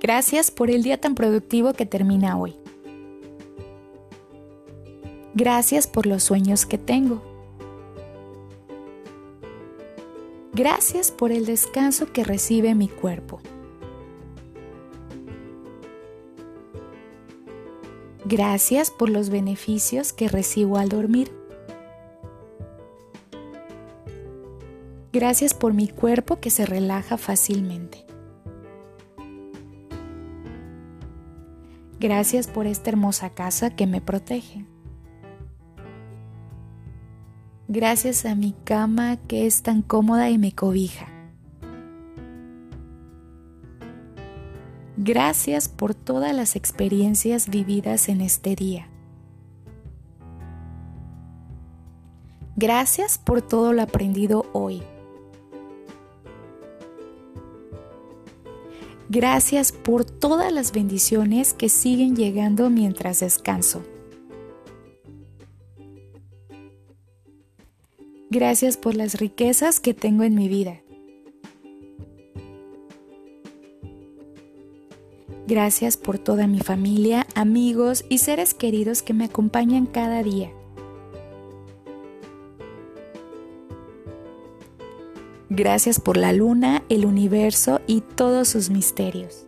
Gracias por el día tan productivo que termina hoy. Gracias por los sueños que tengo. Gracias por el descanso que recibe mi cuerpo. Gracias por los beneficios que recibo al dormir. Gracias por mi cuerpo que se relaja fácilmente. Gracias por esta hermosa casa que me protege. Gracias a mi cama que es tan cómoda y me cobija. Gracias por todas las experiencias vividas en este día. Gracias por todo lo aprendido hoy. Gracias por todas las bendiciones que siguen llegando mientras descanso. Gracias por las riquezas que tengo en mi vida. Gracias por toda mi familia, amigos y seres queridos que me acompañan cada día. Gracias por la luna, el universo y todos sus misterios.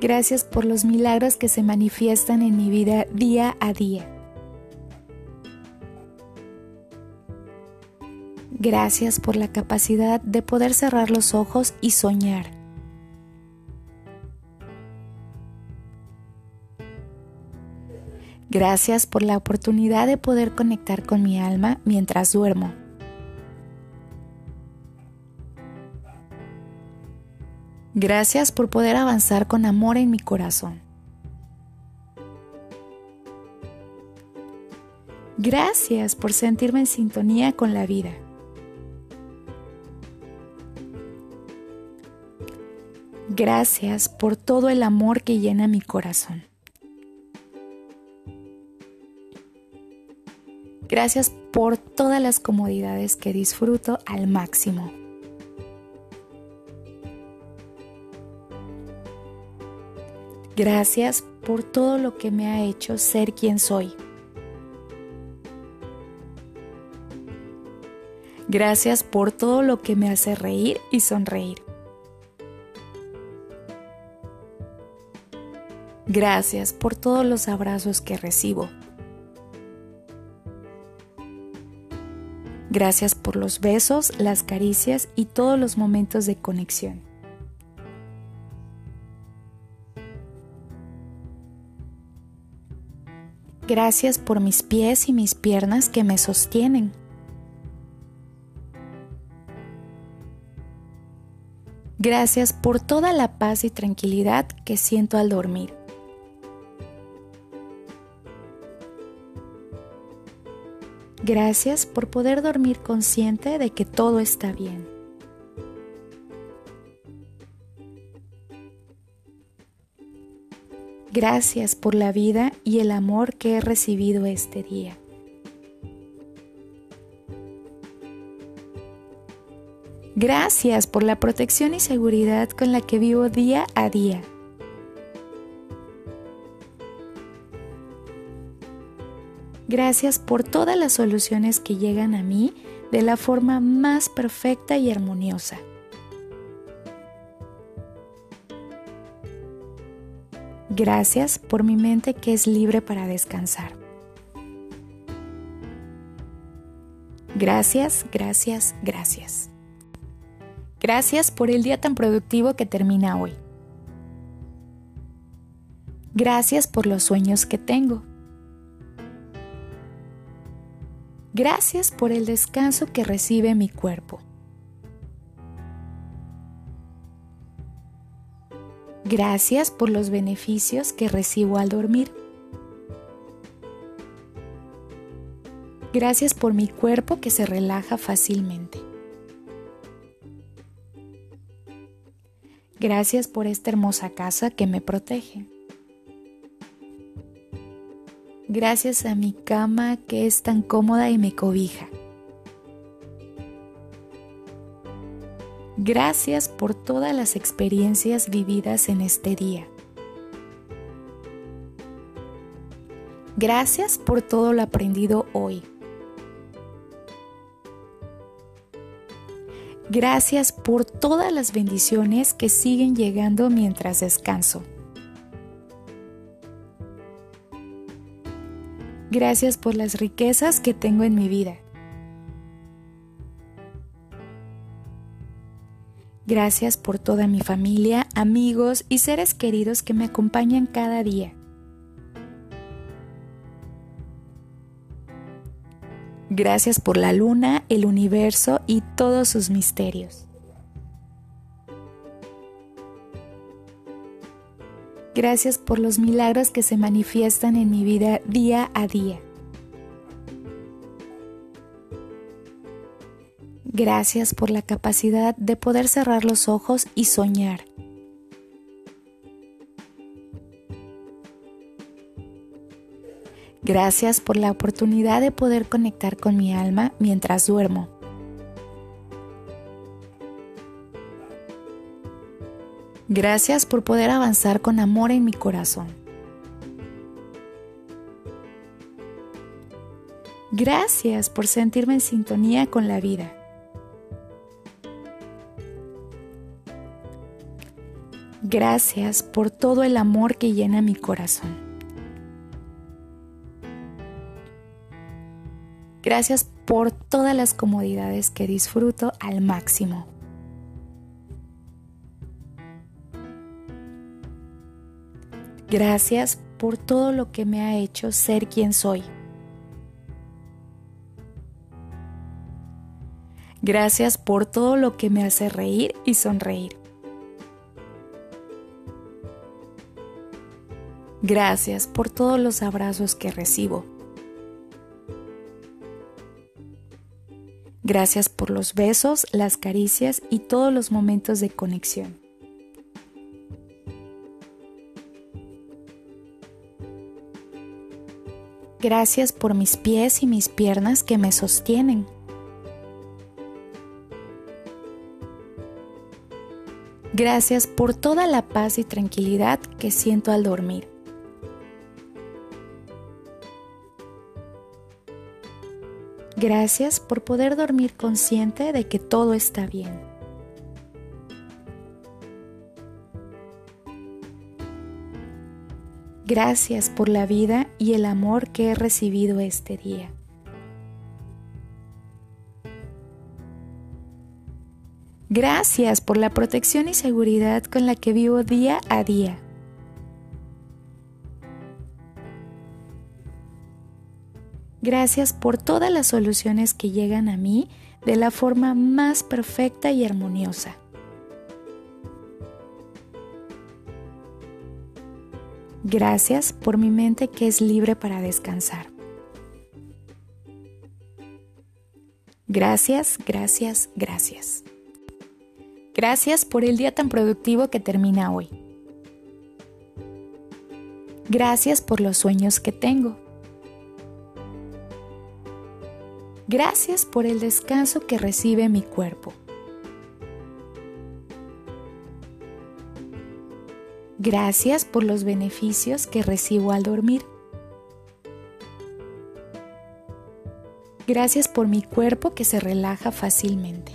Gracias por los milagros que se manifiestan en mi vida día a día. Gracias por la capacidad de poder cerrar los ojos y soñar. Gracias por la oportunidad de poder conectar con mi alma mientras duermo. Gracias por poder avanzar con amor en mi corazón. Gracias por sentirme en sintonía con la vida. Gracias por todo el amor que llena mi corazón. Gracias por todas las comodidades que disfruto al máximo. Gracias por todo lo que me ha hecho ser quien soy. Gracias por todo lo que me hace reír y sonreír. Gracias por todos los abrazos que recibo. Gracias por los besos, las caricias y todos los momentos de conexión. Gracias por mis pies y mis piernas que me sostienen. Gracias por toda la paz y tranquilidad que siento al dormir. Gracias por poder dormir consciente de que todo está bien. Gracias por la vida y el amor que he recibido este día. Gracias por la protección y seguridad con la que vivo día a día. Gracias por todas las soluciones que llegan a mí de la forma más perfecta y armoniosa. Gracias por mi mente que es libre para descansar. Gracias, gracias, gracias. Gracias por el día tan productivo que termina hoy. Gracias por los sueños que tengo. Gracias por el descanso que recibe mi cuerpo. Gracias por los beneficios que recibo al dormir. Gracias por mi cuerpo que se relaja fácilmente. Gracias por esta hermosa casa que me protege. Gracias a mi cama que es tan cómoda y me cobija. Gracias por todas las experiencias vividas en este día. Gracias por todo lo aprendido hoy. Gracias por todas las bendiciones que siguen llegando mientras descanso. Gracias por las riquezas que tengo en mi vida. Gracias por toda mi familia, amigos y seres queridos que me acompañan cada día. Gracias por la luna, el universo y todos sus misterios. Gracias por los milagros que se manifiestan en mi vida día a día. Gracias por la capacidad de poder cerrar los ojos y soñar. Gracias por la oportunidad de poder conectar con mi alma mientras duermo. Gracias por poder avanzar con amor en mi corazón. Gracias por sentirme en sintonía con la vida. Gracias por todo el amor que llena mi corazón. Gracias por todas las comodidades que disfruto al máximo. Gracias por todo lo que me ha hecho ser quien soy. Gracias por todo lo que me hace reír y sonreír. Gracias por todos los abrazos que recibo. Gracias por los besos, las caricias y todos los momentos de conexión. Gracias por mis pies y mis piernas que me sostienen. Gracias por toda la paz y tranquilidad que siento al dormir. Gracias por poder dormir consciente de que todo está bien. Gracias por la vida y el amor que he recibido este día. Gracias por la protección y seguridad con la que vivo día a día. Gracias por todas las soluciones que llegan a mí de la forma más perfecta y armoniosa. Gracias por mi mente que es libre para descansar. Gracias, gracias, gracias. Gracias por el día tan productivo que termina hoy. Gracias por los sueños que tengo. Gracias por el descanso que recibe mi cuerpo. Gracias por los beneficios que recibo al dormir. Gracias por mi cuerpo que se relaja fácilmente.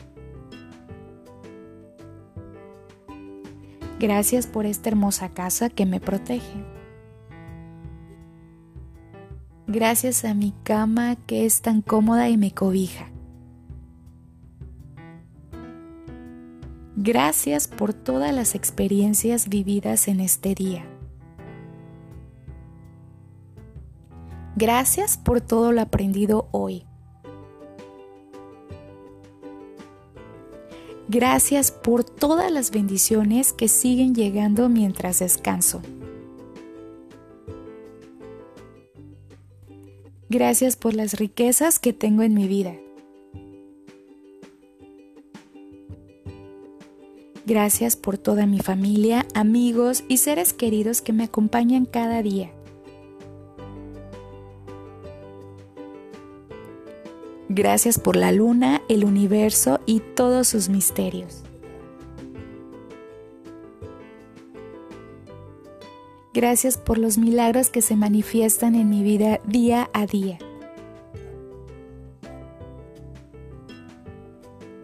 Gracias por esta hermosa casa que me protege. gracias a mi cama que es tan cómoda y me cobija. Gracias por todas las experiencias vividas en este día. Gracias por todo lo aprendido hoy. Gracias por todas las bendiciones que siguen llegando mientras descanso. Gracias por las riquezas que tengo en mi vida. Gracias por toda mi familia, amigos y seres queridos que me acompañan cada día. Gracias por la luna, el universo y todos sus misterios. Gracias por los milagros que se manifiestan en mi vida día a día.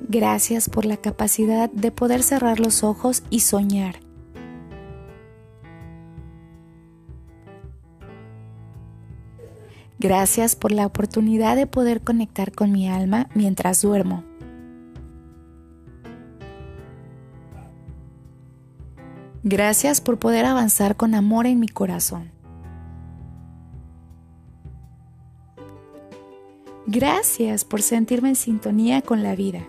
Gracias por la capacidad de poder cerrar los ojos y soñar. Gracias por la oportunidad de poder conectar con mi alma mientras duermo. Gracias por poder avanzar con amor en mi corazón. Gracias por sentirme en sintonía con la vida.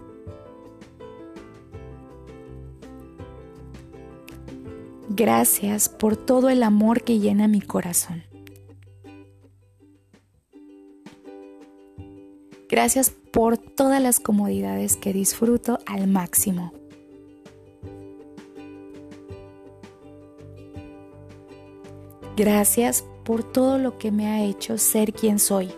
Gracias por todo el amor que llena mi corazón. Gracias por todas las comodidades que disfruto al máximo. Gracias por todo lo que me ha hecho ser quien soy.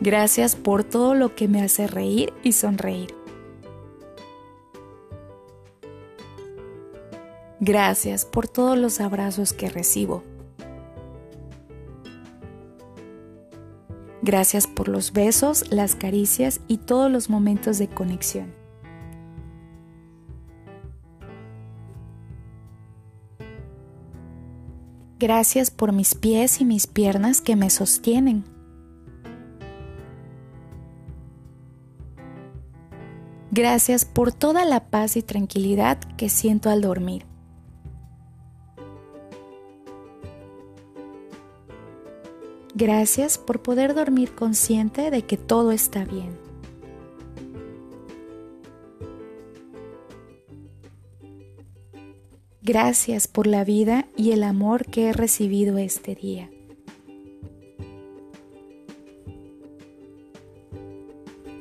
Gracias por todo lo que me hace reír y sonreír. Gracias por todos los abrazos que recibo. Gracias por los besos, las caricias y todos los momentos de conexión. Gracias por mis pies y mis piernas que me sostienen. Gracias por toda la paz y tranquilidad que siento al dormir. Gracias por poder dormir consciente de que todo está bien. Gracias por la vida y el amor que he recibido este día.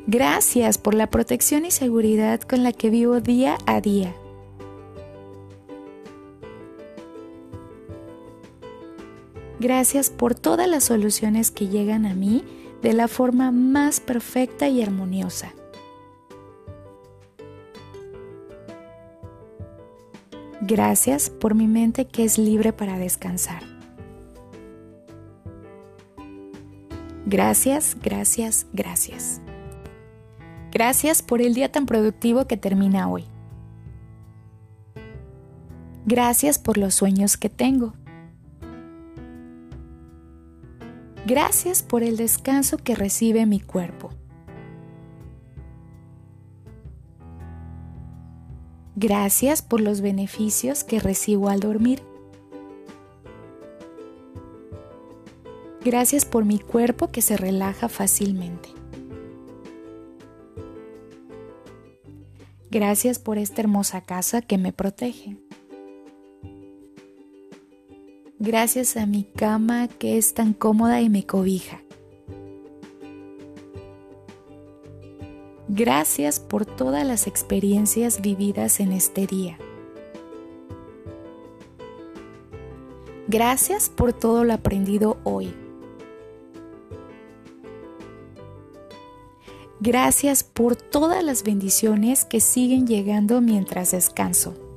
Gracias por la protección y seguridad con la que vivo día a día. Gracias por todas las soluciones que llegan a mí de la forma más perfecta y armoniosa. Gracias por mi mente que es libre para descansar. Gracias, gracias, gracias. Gracias por el día tan productivo que termina hoy. Gracias por los sueños que tengo. Gracias por el descanso que recibe mi cuerpo. Gracias por los beneficios que recibo al dormir. Gracias por mi cuerpo que se relaja fácilmente. Gracias por esta hermosa casa que me protege. Gracias a mi cama que es tan cómoda y me cobija. Gracias por todas las experiencias vividas en este día. Gracias por todo lo aprendido hoy. Gracias por todas las bendiciones que siguen llegando mientras descanso.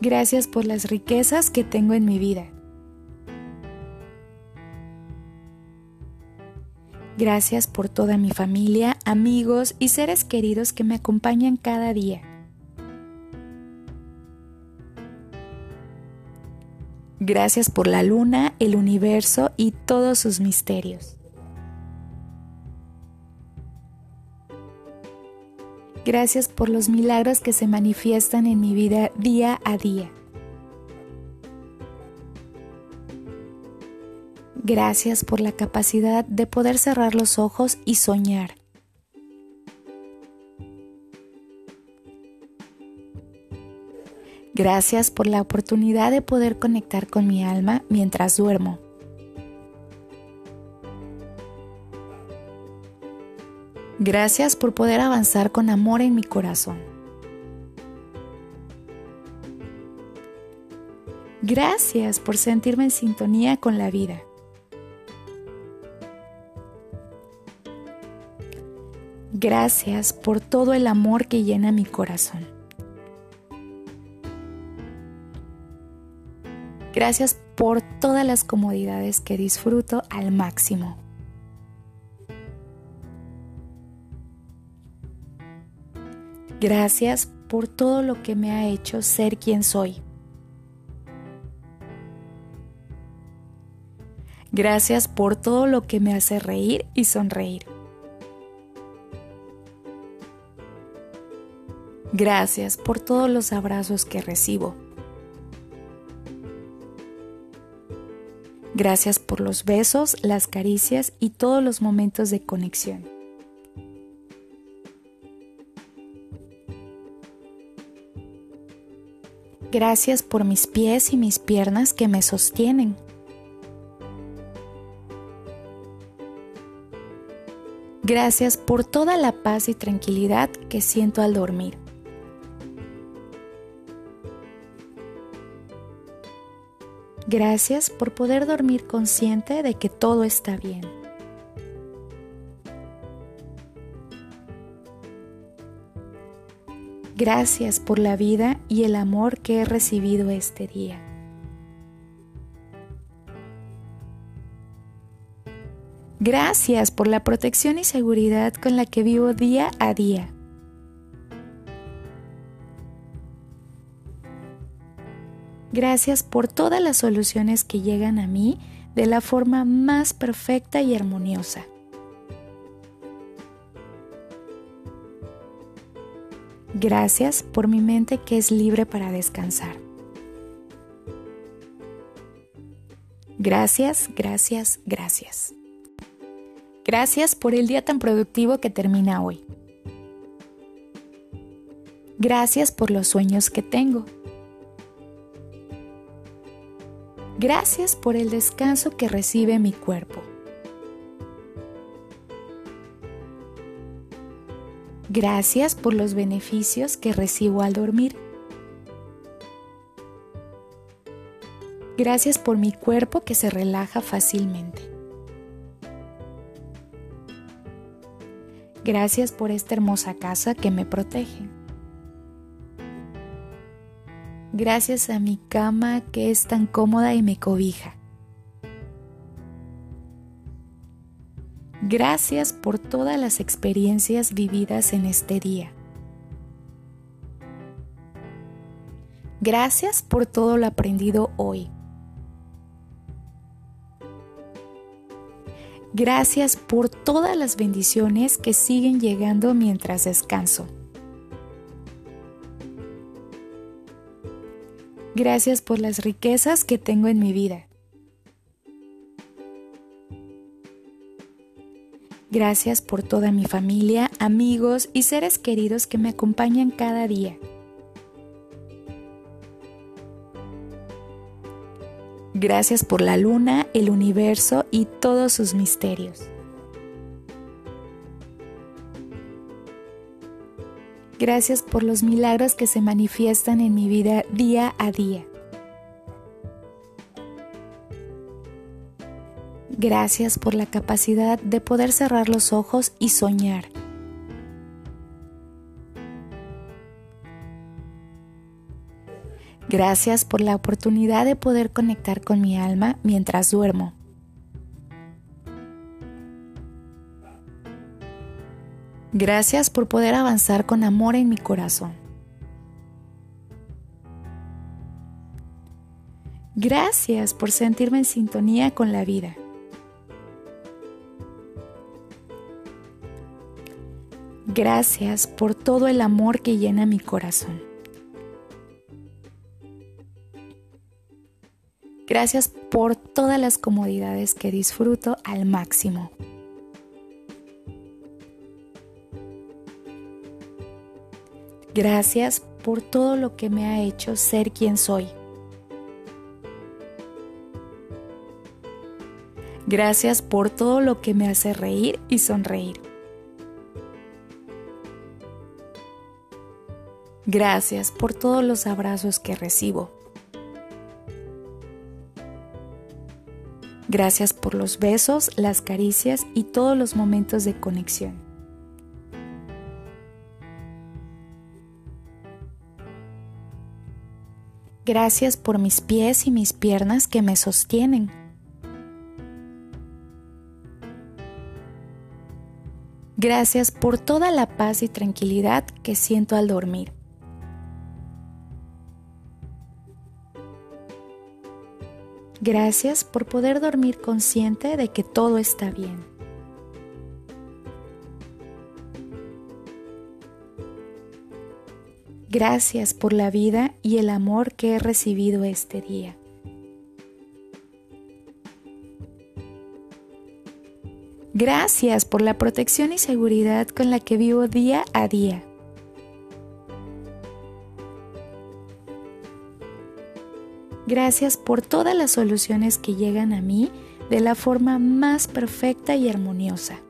Gracias por las riquezas que tengo en mi vida. Gracias por toda mi familia, amigos y seres queridos que me acompañan cada día. Gracias por la luna, el universo y todos sus misterios. Gracias por los milagros que se manifiestan en mi vida día a día. Gracias por la capacidad de poder cerrar los ojos y soñar. Gracias por la oportunidad de poder conectar con mi alma mientras duermo. Gracias por poder avanzar con amor en mi corazón. Gracias por sentirme en sintonía con la vida. Gracias por todo el amor que llena mi corazón. Gracias por todas las comodidades que disfruto al máximo. Gracias por todo lo que me ha hecho ser quien soy. Gracias por todo lo que me hace reír y sonreír. Gracias por todos los abrazos que recibo. Gracias por los besos, las caricias y todos los momentos de conexión. Gracias por mis pies y mis piernas que me sostienen. Gracias por toda la paz y tranquilidad que siento al dormir. Gracias por poder dormir consciente de que todo está bien. Gracias por la vida y el amor que he recibido este día. Gracias por la protección y seguridad con la que vivo día a día. Gracias por todas las soluciones que llegan a mí de la forma más perfecta y armoniosa. Gracias por mi mente que es libre para descansar. Gracias, gracias, gracias. Gracias por el día tan productivo que termina hoy. Gracias por los sueños que tengo. Gracias por el descanso que recibe mi cuerpo. Gracias por los beneficios que recibo al dormir. Gracias por mi cuerpo que se relaja fácilmente. Gracias por esta hermosa casa que me protege. Gracias a mi cama que es tan cómoda y me cobija. Gracias por todas las experiencias vividas en este día. Gracias por todo lo aprendido hoy. Gracias por todas las bendiciones que siguen llegando mientras descanso. Gracias por las riquezas que tengo en mi vida. Gracias por toda mi familia, amigos y seres queridos que me acompañan cada día. Gracias por la luna, el universo y todos sus misterios. Gracias por los milagros que se manifiestan en mi vida día a día. Gracias por la capacidad de poder cerrar los ojos y soñar Gracias por la oportunidad de poder conectar con mi alma mientras duermo. Gracias por poder avanzar con amor en mi corazón. Gracias por sentirme en sintonía con la vida. Gracias por todo el amor que llena mi corazón. Gracias por todas las comodidades que disfruto al máximo. Gracias por todo lo que me ha hecho ser quien soy. Gracias por todo lo que me hace reír y sonreír. Gracias por todos los abrazos que recibo. Gracias por los besos, las caricias y todos los momentos de conexión. Gracias por mis pies y mis piernas que me sostienen. Gracias por toda la paz y tranquilidad que siento al dormir. Gracias por poder dormir consciente de que todo está bien. Gracias por la vida y el amor que he recibido este día. Gracias por la protección y seguridad con la que vivo día a día. Gracias por todas las soluciones que llegan a mí de la forma más perfecta y armoniosa.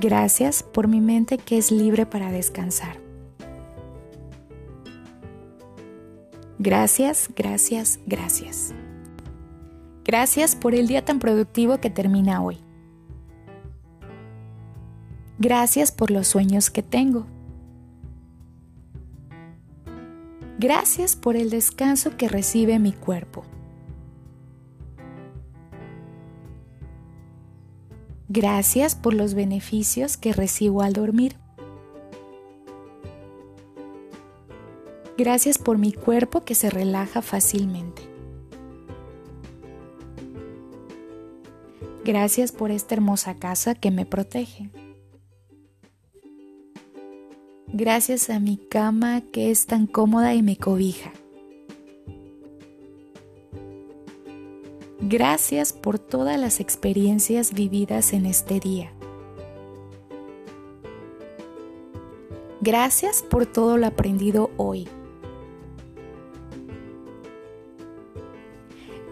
Gracias por mi mente que es libre para descansar. Gracias, gracias, gracias. Gracias por el día tan productivo que termina hoy. Gracias por los sueños que tengo. Gracias por el descanso que recibe mi cuerpo. Gracias por los beneficios que recibo al dormir. Gracias por mi cuerpo que se relaja fácilmente. Gracias por esta hermosa casa que me protege. Gracias a mi cama que es tan cómoda y me cobija. Gracias por todas las experiencias vividas en este día. Gracias por todo lo aprendido hoy.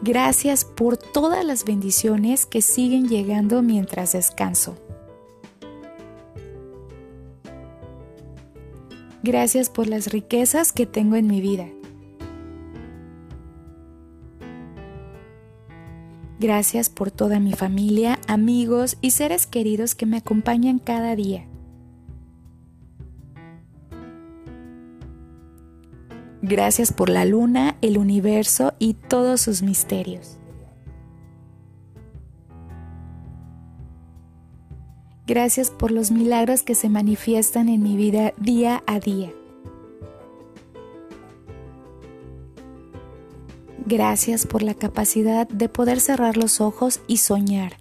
Gracias por todas las bendiciones que siguen llegando mientras descanso. Gracias por las riquezas que tengo en mi vida. Gracias por toda mi familia, amigos y seres queridos que me acompañan cada día. Gracias por la luna, el universo y todos sus misterios. Gracias por los milagros que se manifiestan en mi vida día a día. Gracias por la capacidad de poder cerrar los ojos y soñar.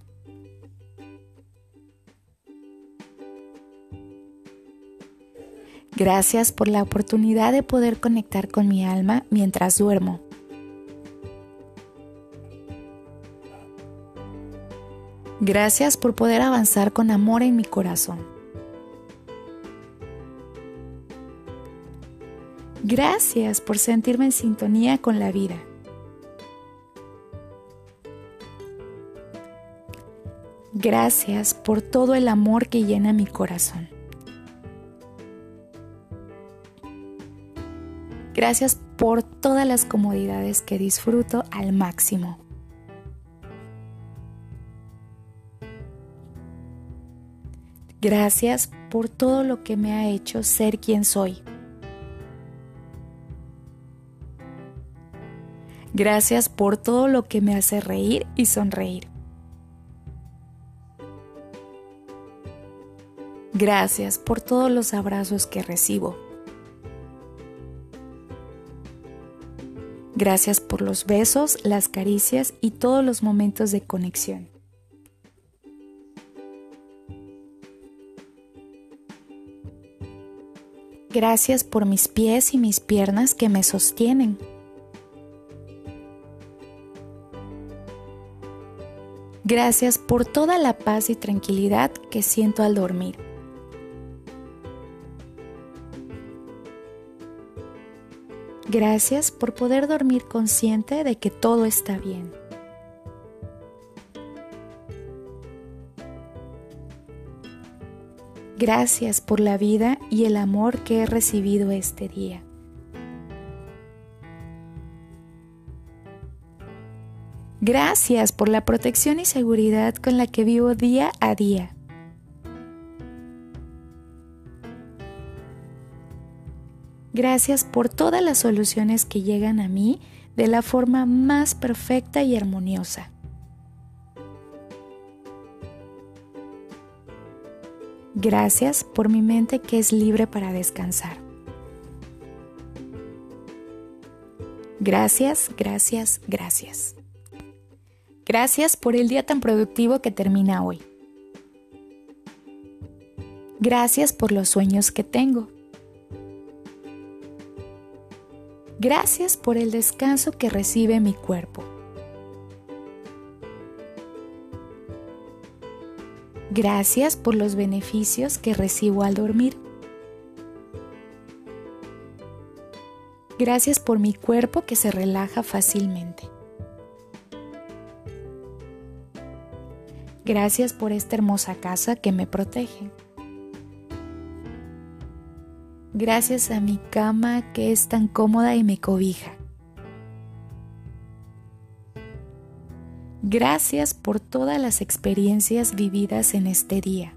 Gracias por la oportunidad de poder conectar con mi alma mientras duermo. Gracias por poder avanzar con amor en mi corazón. Gracias por sentirme en sintonía con la vida. Gracias por todo el amor que llena mi corazón. Gracias por todas las comodidades que disfruto al máximo. Gracias por todo lo que me ha hecho ser quien soy. Gracias por todo lo que me hace reír y sonreír. Gracias por todos los abrazos que recibo. Gracias por los besos, las caricias y todos los momentos de conexión. Gracias por mis pies y mis piernas que me sostienen. Gracias por toda la paz y tranquilidad que siento al dormir. Gracias por poder dormir consciente de que todo está bien. Gracias por la vida y el amor que he recibido este día. Gracias por la protección y seguridad con la que vivo día a día. Gracias por todas las soluciones que llegan a mí de la forma más perfecta y armoniosa. Gracias por mi mente que es libre para descansar. Gracias, gracias, gracias. Gracias por el día tan productivo que termina hoy. Gracias por los sueños que tengo. Gracias por el descanso que recibe mi cuerpo. Gracias por los beneficios que recibo al dormir. Gracias por mi cuerpo que se relaja fácilmente. Gracias por esta hermosa casa que me protege. Gracias a mi cama que es tan cómoda y me cobija. Gracias por todas las experiencias vividas en este día.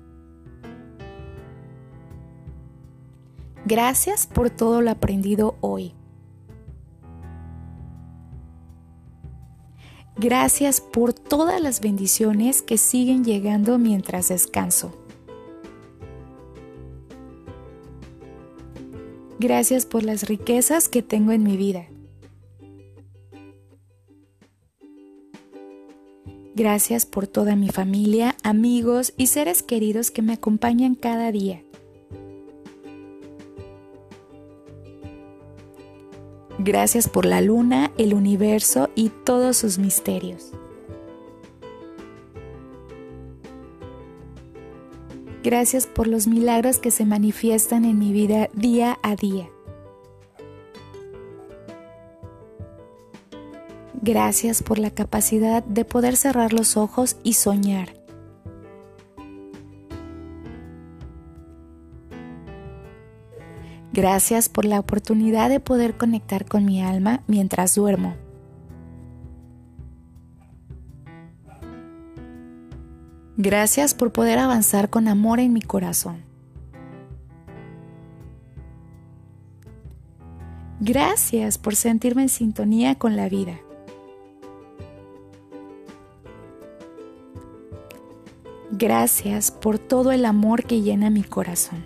Gracias por todo lo aprendido hoy. Gracias por todas las bendiciones que siguen llegando mientras descanso. Gracias por las riquezas que tengo en mi vida. Gracias por toda mi familia, amigos y seres queridos que me acompañan cada día. Gracias por la luna, el universo y todos sus misterios. Gracias por los milagros que se manifiestan en mi vida día a día. Gracias por la capacidad de poder cerrar los ojos y soñar. Gracias por la oportunidad de poder conectar con mi alma mientras duermo. Gracias por poder avanzar con amor en mi corazón. Gracias por sentirme en sintonía con la vida. Gracias por todo el amor que llena mi corazón.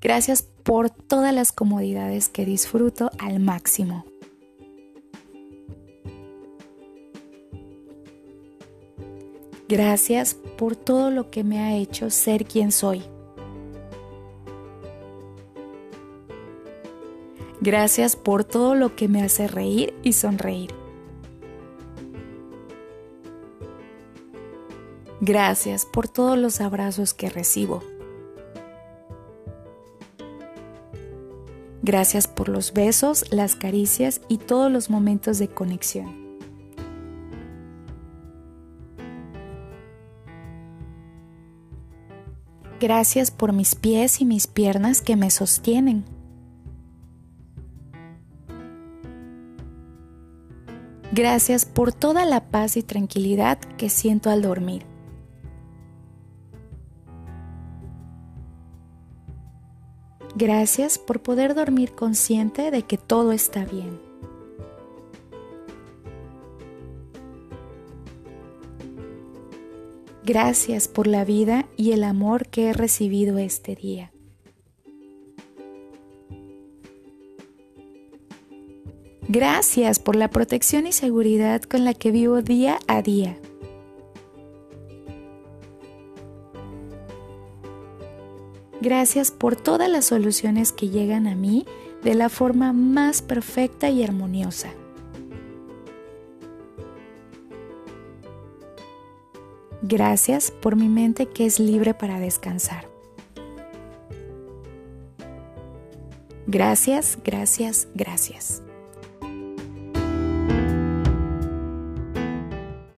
Gracias por todas las comodidades que disfruto al máximo. Gracias por todo lo que me ha hecho ser quien soy. Gracias por todo lo que me hace reír y sonreír. Gracias por todos los abrazos que recibo. Gracias por los besos, las caricias y todos los momentos de conexión. Gracias por mis pies y mis piernas que me sostienen. Gracias por toda la paz y tranquilidad que siento al dormir. Gracias por poder dormir consciente de que todo está bien. Gracias por la vida y el amor que he recibido este día. Gracias por la protección y seguridad con la que vivo día a día. Gracias por todas las soluciones que llegan a mí de la forma más perfecta y armoniosa. Gracias por mi mente que es libre para descansar. Gracias, gracias, gracias.